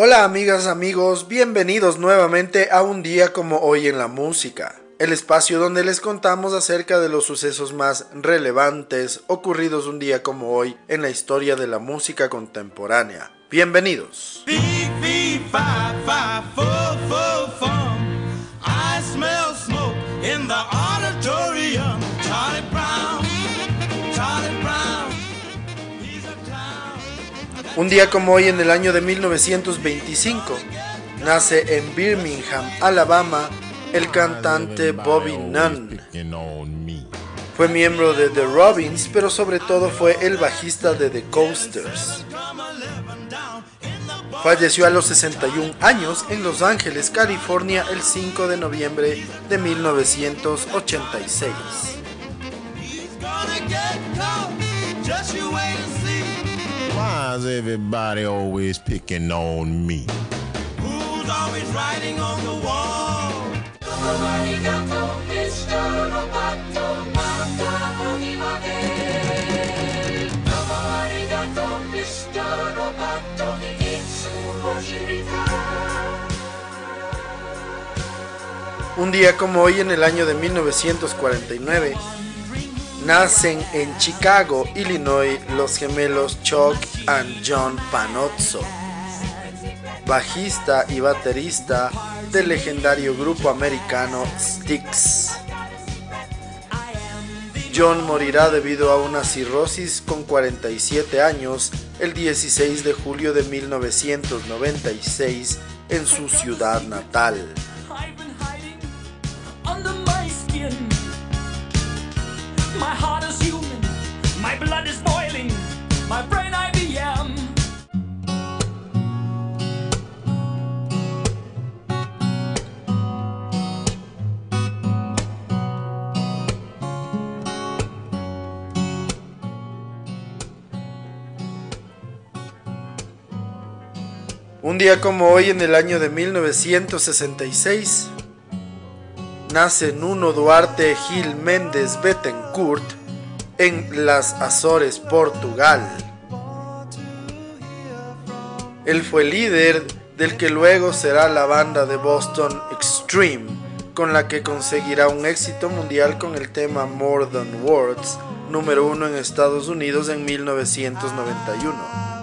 Hola amigas, amigos, bienvenidos nuevamente a un día como hoy en la música, el espacio donde les contamos acerca de los sucesos más relevantes ocurridos un día como hoy en la historia de la música contemporánea. Bienvenidos. Un día como hoy en el año de 1925, nace en Birmingham, Alabama, el cantante Bobby Nunn. Fue miembro de The Robins, pero sobre todo fue el bajista de The Coasters. Falleció a los 61 años en Los Ángeles, California, el 5 de noviembre de 1986. Why's everybody always picking on me? Who's always writing on the wall? Un día como hoy en el año de 1949, Nacen en Chicago, Illinois, los gemelos Chuck and John Panozzo, bajista y baterista del legendario grupo americano Styx. John morirá debido a una cirrosis con 47 años el 16 de julio de 1996 en su ciudad natal. Un día como hoy en el año de 1966, nace Nuno Duarte Gil Méndez Bettencourt en las Azores, Portugal. Él fue líder del que luego será la banda de Boston Extreme, con la que conseguirá un éxito mundial con el tema More Than Words, número uno en Estados Unidos en 1991.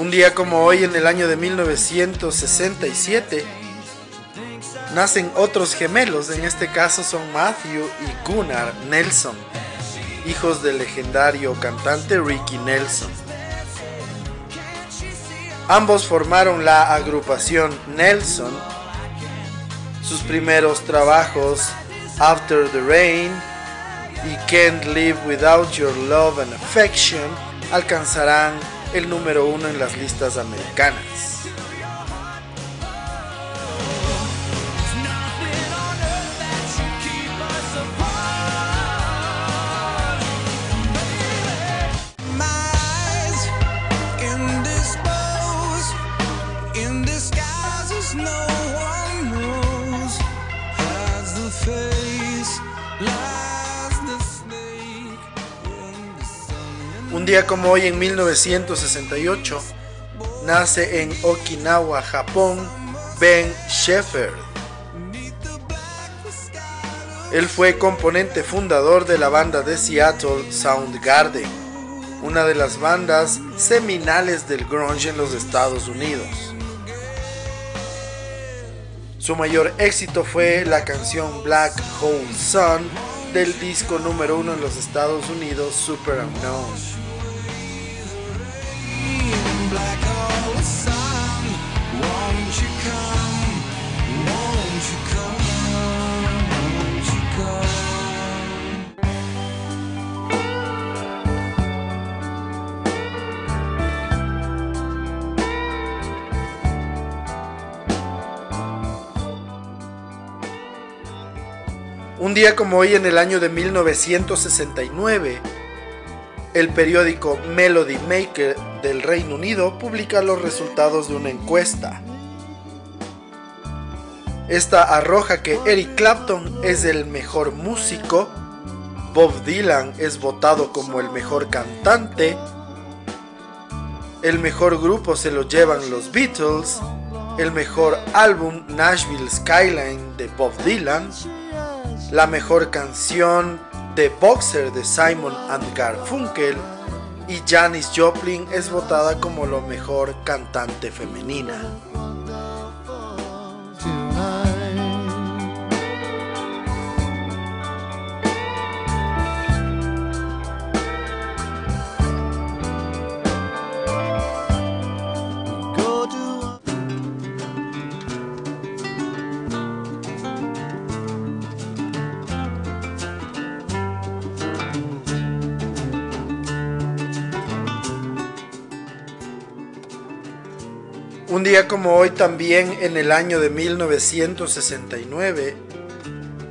Un día como hoy en el año de 1967 nacen otros gemelos, en este caso son Matthew y Gunnar Nelson, hijos del legendario cantante Ricky Nelson. Ambos formaron la agrupación Nelson. Sus primeros trabajos, After the Rain y Can't Live Without Your Love and Affection, alcanzarán el número uno en las listas americanas. Día como hoy en 1968 nace en Okinawa, Japón, Ben Shepherd. Él fue componente fundador de la banda de Seattle Soundgarden, una de las bandas seminales del grunge en los Estados Unidos. Su mayor éxito fue la canción Black Hole Sun del disco número uno en los Estados Unidos, Super Unknown. Un día como hoy en el año de 1969, el periódico Melody Maker del Reino Unido publica los resultados de una encuesta. Esta arroja que Eric Clapton es el mejor músico, Bob Dylan es votado como el mejor cantante, el mejor grupo se lo llevan los Beatles, el mejor álbum Nashville Skyline de Bob Dylan, la mejor canción The Boxer de Simon and Garfunkel y Janis Joplin es votada como la mejor cantante femenina. Como hoy también en el año de 1969,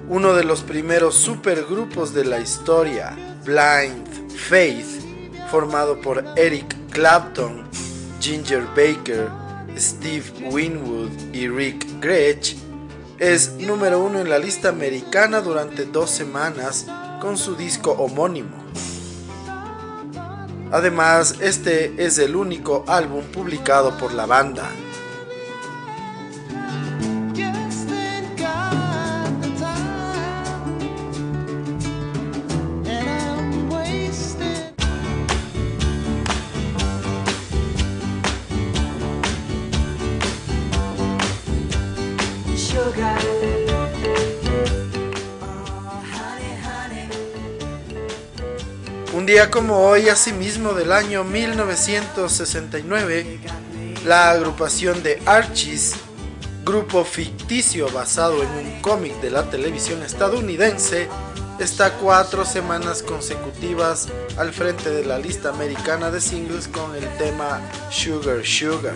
uno de los primeros supergrupos de la historia, Blind Faith, formado por Eric Clapton, Ginger Baker, Steve Winwood y Rick Gretsch, es número uno en la lista americana durante dos semanas con su disco homónimo. Además, este es el único álbum publicado por la banda. Un día como hoy, asimismo del año 1969, la agrupación de Archies, grupo ficticio basado en un cómic de la televisión estadounidense, está cuatro semanas consecutivas al frente de la lista americana de singles con el tema Sugar Sugar.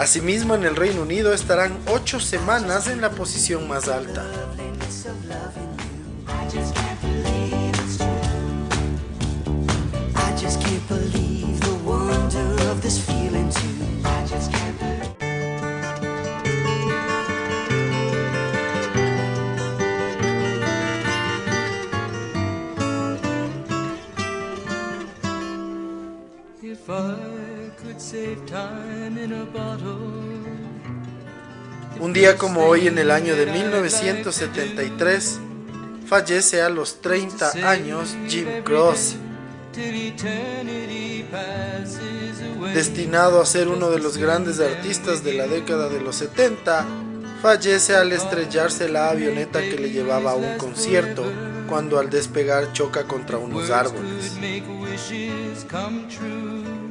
Asimismo, en el Reino Unido estarán ocho semanas en la posición más alta. Un día como hoy en el año de 1973 fallece a los 30 años Jim Cross. Destinado a ser uno de los grandes artistas de la década de los 70, fallece al estrellarse la avioneta que le llevaba a un concierto cuando al despegar choca contra unos árboles.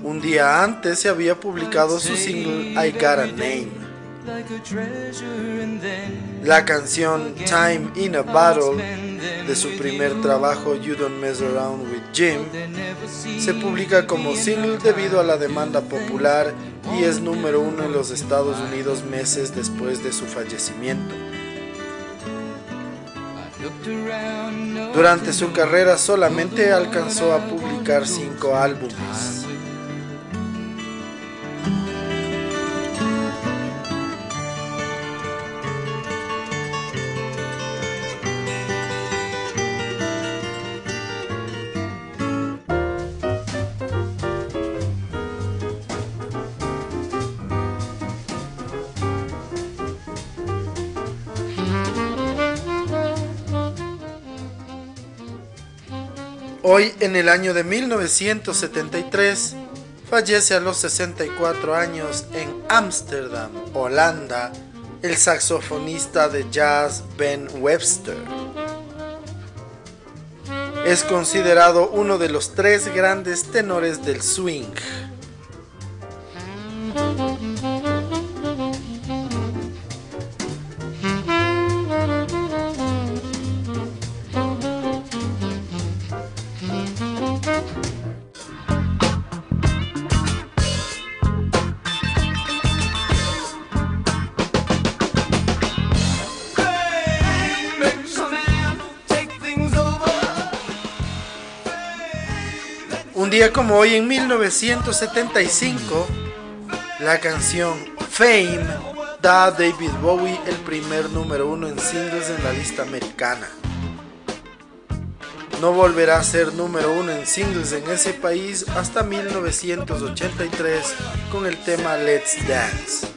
Un día antes se había publicado su single I Got a Name. La canción Time in a Battle de su primer trabajo You Don't Mess Around with Jim se publica como single debido a la demanda popular y es número uno en los Estados Unidos meses después de su fallecimiento. Durante su carrera solamente alcanzó a publicar cinco álbumes. Hoy, en el año de 1973, fallece a los 64 años en Ámsterdam, Holanda, el saxofonista de jazz Ben Webster. Es considerado uno de los tres grandes tenores del swing. Hoy en 1975, la canción Fame da a David Bowie el primer número uno en singles en la lista americana. No volverá a ser número uno en singles en ese país hasta 1983 con el tema Let's Dance.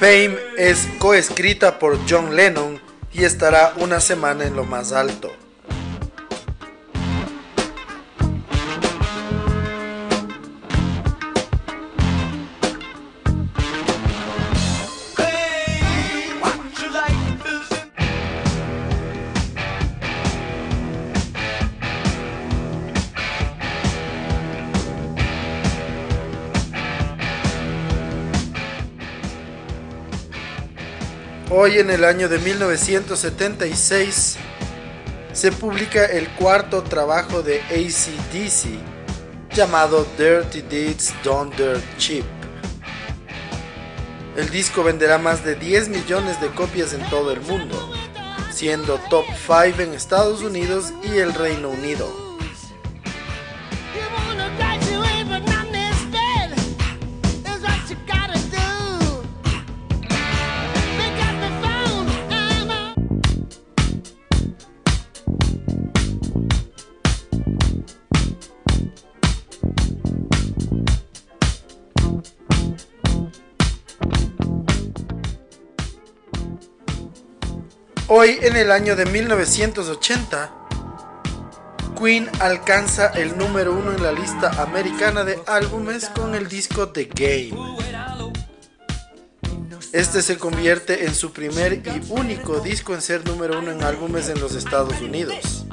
Fame es coescrita por John Lennon y estará una semana en lo más alto. Hoy en el año de 1976 se publica el cuarto trabajo de ACDC llamado Dirty Deeds Don't Dirt Cheap. El disco venderá más de 10 millones de copias en todo el mundo, siendo top 5 en Estados Unidos y el Reino Unido. Hoy, en el año de 1980, Queen alcanza el número uno en la lista americana de álbumes con el disco The Game. Este se convierte en su primer y único disco en ser número uno en álbumes en los Estados Unidos.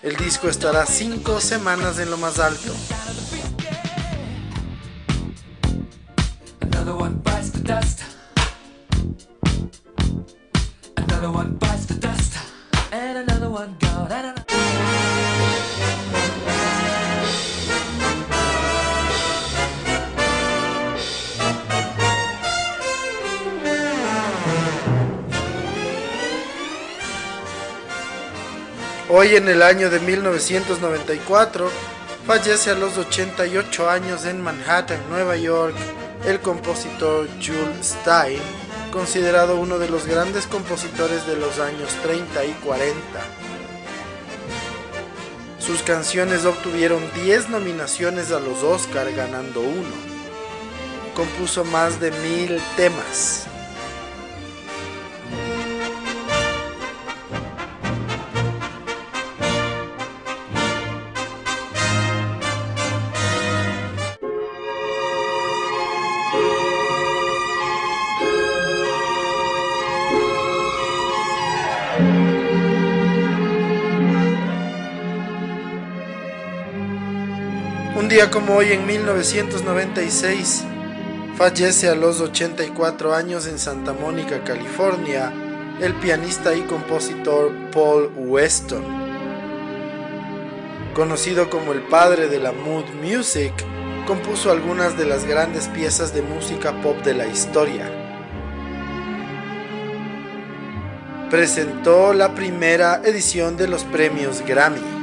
El disco estará cinco semanas en lo más alto. Hoy en el año de 1994 fallece a los 88 años en Manhattan, Nueva York, el compositor Jules Stein, considerado uno de los grandes compositores de los años 30 y 40. Sus canciones obtuvieron 10 nominaciones a los Oscar ganando uno. Compuso más de mil temas. Día como hoy en 1996 fallece a los 84 años en Santa Mónica, California, el pianista y compositor Paul Weston. Conocido como el padre de la mood music, compuso algunas de las grandes piezas de música pop de la historia. Presentó la primera edición de los premios Grammy.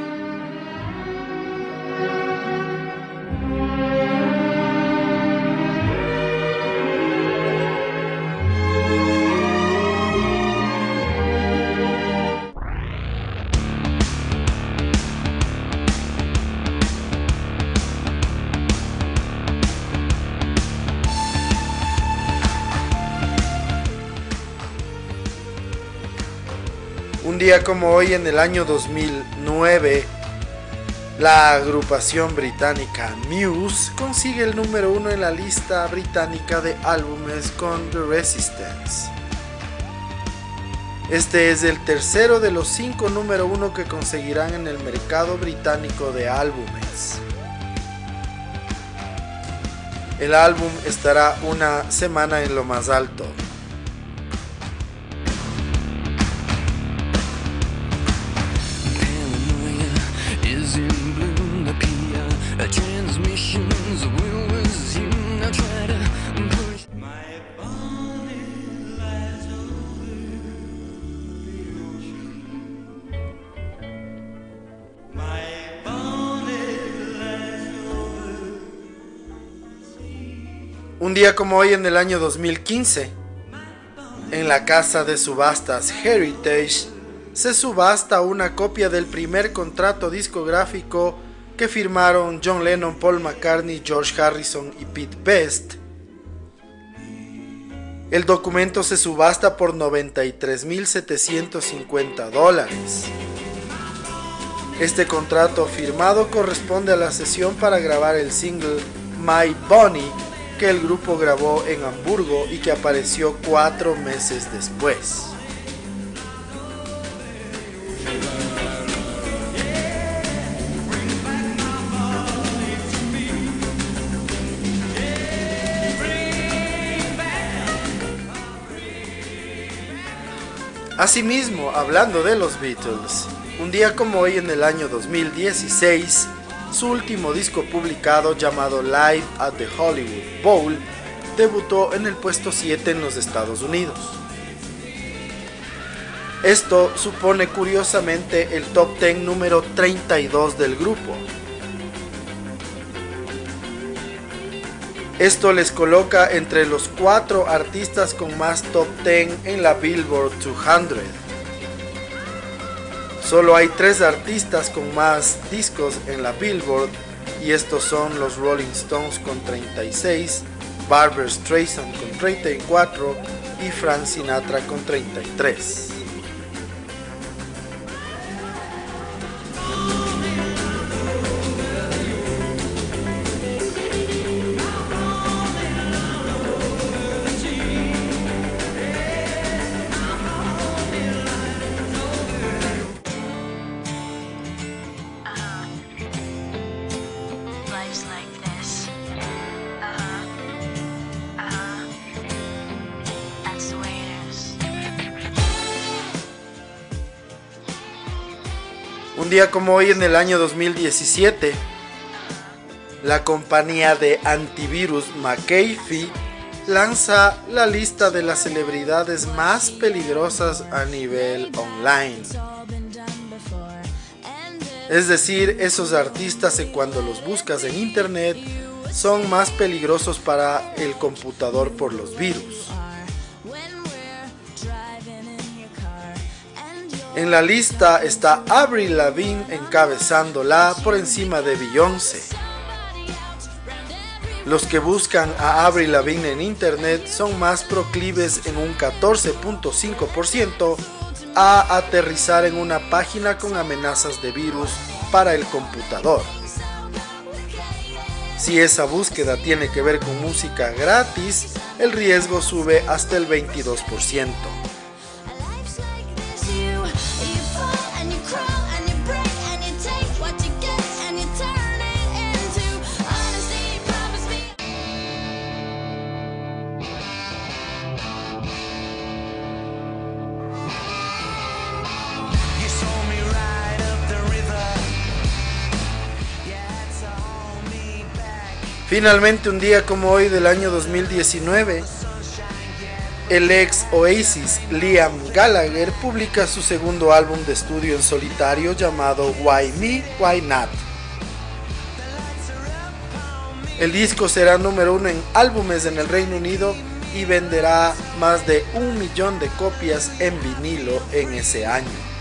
Día como hoy en el año 2009, la agrupación británica Muse consigue el número uno en la lista británica de álbumes con The Resistance. Este es el tercero de los cinco número uno que conseguirán en el mercado británico de álbumes. El álbum estará una semana en lo más alto. Un día como hoy en el año 2015, en la casa de subastas Heritage, se subasta una copia del primer contrato discográfico que firmaron John Lennon, Paul McCartney, George Harrison y Pete Best. El documento se subasta por 93.750 dólares. Este contrato firmado corresponde a la sesión para grabar el single My Bunny que el grupo grabó en Hamburgo y que apareció cuatro meses después. Asimismo, hablando de los Beatles, un día como hoy en el año 2016, su último disco publicado llamado Live at the Hollywood Bowl debutó en el puesto 7 en los Estados Unidos. Esto supone curiosamente el top 10 número 32 del grupo. Esto les coloca entre los cuatro artistas con más top 10 en la Billboard 200. Solo hay tres artistas con más discos en la Billboard y estos son los Rolling Stones con 36, Barbara Streisand con 34 y Frank Sinatra con 33. Día como hoy en el año 2017, la compañía de antivirus McAfee lanza la lista de las celebridades más peligrosas a nivel online. Es decir, esos artistas que cuando los buscas en internet son más peligrosos para el computador por los virus. En la lista está Avril Lavigne encabezándola por encima de Beyoncé. Los que buscan a Avril Lavigne en internet son más proclives en un 14.5% a aterrizar en una página con amenazas de virus para el computador. Si esa búsqueda tiene que ver con música gratis, el riesgo sube hasta el 22%. Finalmente, un día como hoy del año 2019, el ex Oasis Liam Gallagher publica su segundo álbum de estudio en solitario llamado Why Me, Why Not. El disco será número uno en álbumes en el Reino Unido y venderá más de un millón de copias en vinilo en ese año.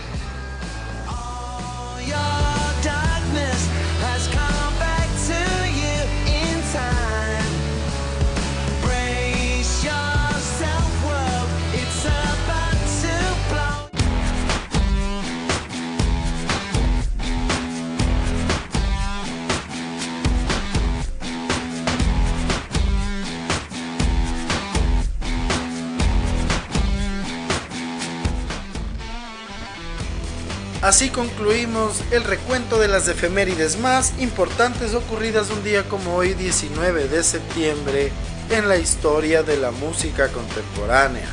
Así concluimos el recuento de las efemérides más importantes ocurridas un día como hoy 19 de septiembre en la historia de la música contemporánea.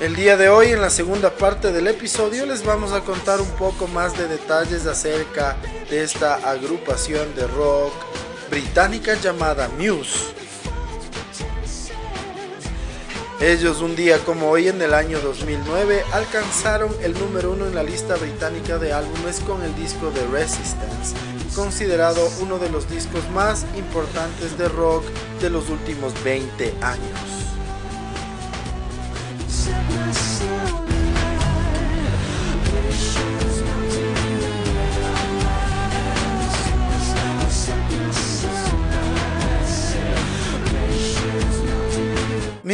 El día de hoy en la segunda parte del episodio les vamos a contar un poco más de detalles acerca de esta agrupación de rock británica llamada Muse ellos un día como hoy en el año 2009 alcanzaron el número uno en la lista británica de álbumes con el disco de Resistance, considerado uno de los discos más importantes de rock de los últimos 20 años.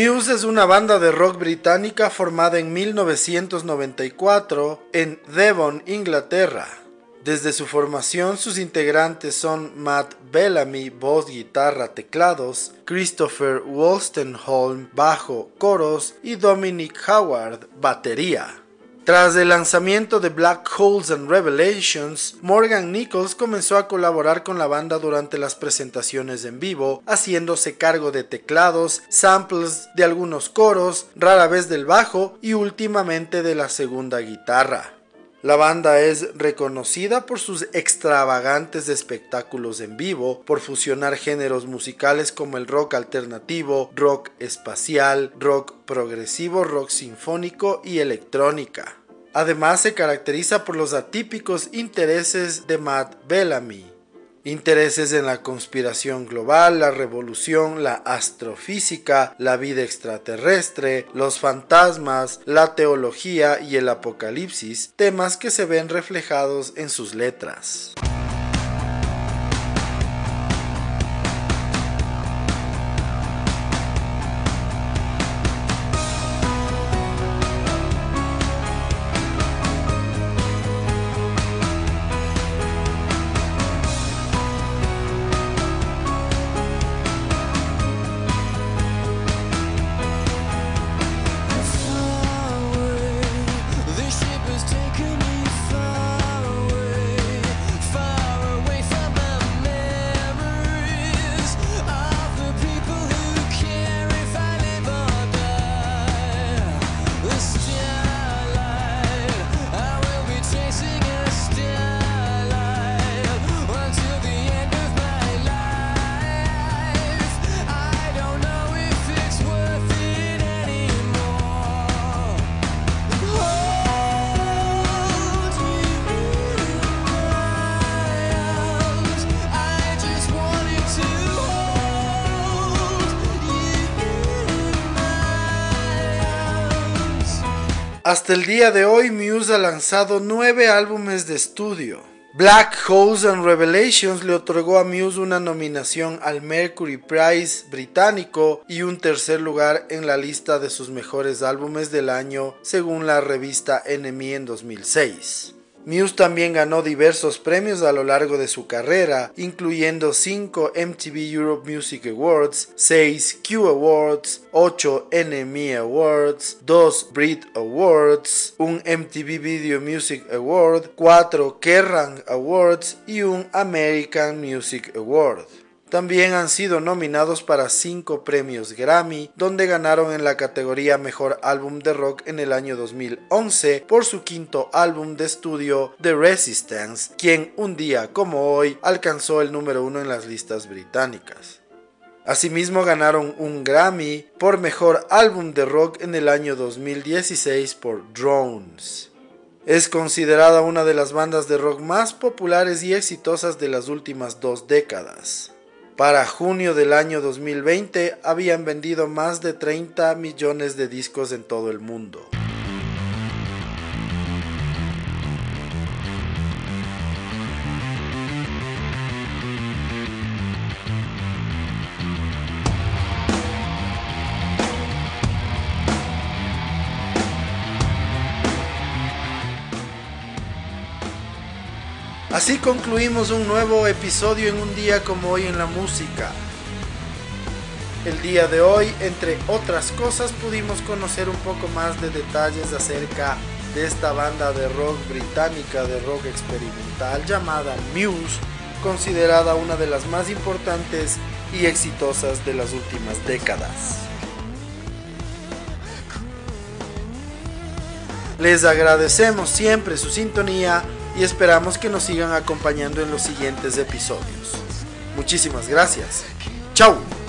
Muse es una banda de rock británica formada en 1994 en Devon, Inglaterra. Desde su formación sus integrantes son Matt Bellamy, voz, guitarra, teclados, Christopher Wolstenholme, bajo, coros y Dominic Howard, batería. Tras el lanzamiento de Black Holes and Revelations, Morgan Nichols comenzó a colaborar con la banda durante las presentaciones en vivo, haciéndose cargo de teclados, samples de algunos coros, rara vez del bajo y últimamente de la segunda guitarra. La banda es reconocida por sus extravagantes espectáculos en vivo, por fusionar géneros musicales como el rock alternativo, rock espacial, rock progresivo, rock sinfónico y electrónica. Además se caracteriza por los atípicos intereses de Matt Bellamy, Intereses en la conspiración global, la revolución, la astrofísica, la vida extraterrestre, los fantasmas, la teología y el apocalipsis, temas que se ven reflejados en sus letras. Hasta el día de hoy Muse ha lanzado nueve álbumes de estudio. Black Holes and Revelations le otorgó a Muse una nominación al Mercury Prize británico y un tercer lugar en la lista de sus mejores álbumes del año según la revista NME en 2006. Muse también ganó diversos premios a lo largo de su carrera, incluyendo 5 MTV Europe Music Awards, 6 Q Awards, 8 NME Awards, 2 Brit Awards, un MTV Video Music Award, 4 Kerrang Awards y un American Music Award. También han sido nominados para cinco premios Grammy, donde ganaron en la categoría Mejor Álbum de Rock en el año 2011 por su quinto álbum de estudio The Resistance, quien un día como hoy alcanzó el número uno en las listas británicas. Asimismo ganaron un Grammy por Mejor Álbum de Rock en el año 2016 por Drones. Es considerada una de las bandas de rock más populares y exitosas de las últimas dos décadas. Para junio del año 2020 habían vendido más de 30 millones de discos en todo el mundo. Concluimos un nuevo episodio en un día como hoy en la música. El día de hoy, entre otras cosas, pudimos conocer un poco más de detalles acerca de esta banda de rock británica de rock experimental llamada Muse, considerada una de las más importantes y exitosas de las últimas décadas. Les agradecemos siempre su sintonía y esperamos que nos sigan acompañando en los siguientes episodios. Muchísimas gracias. Chao.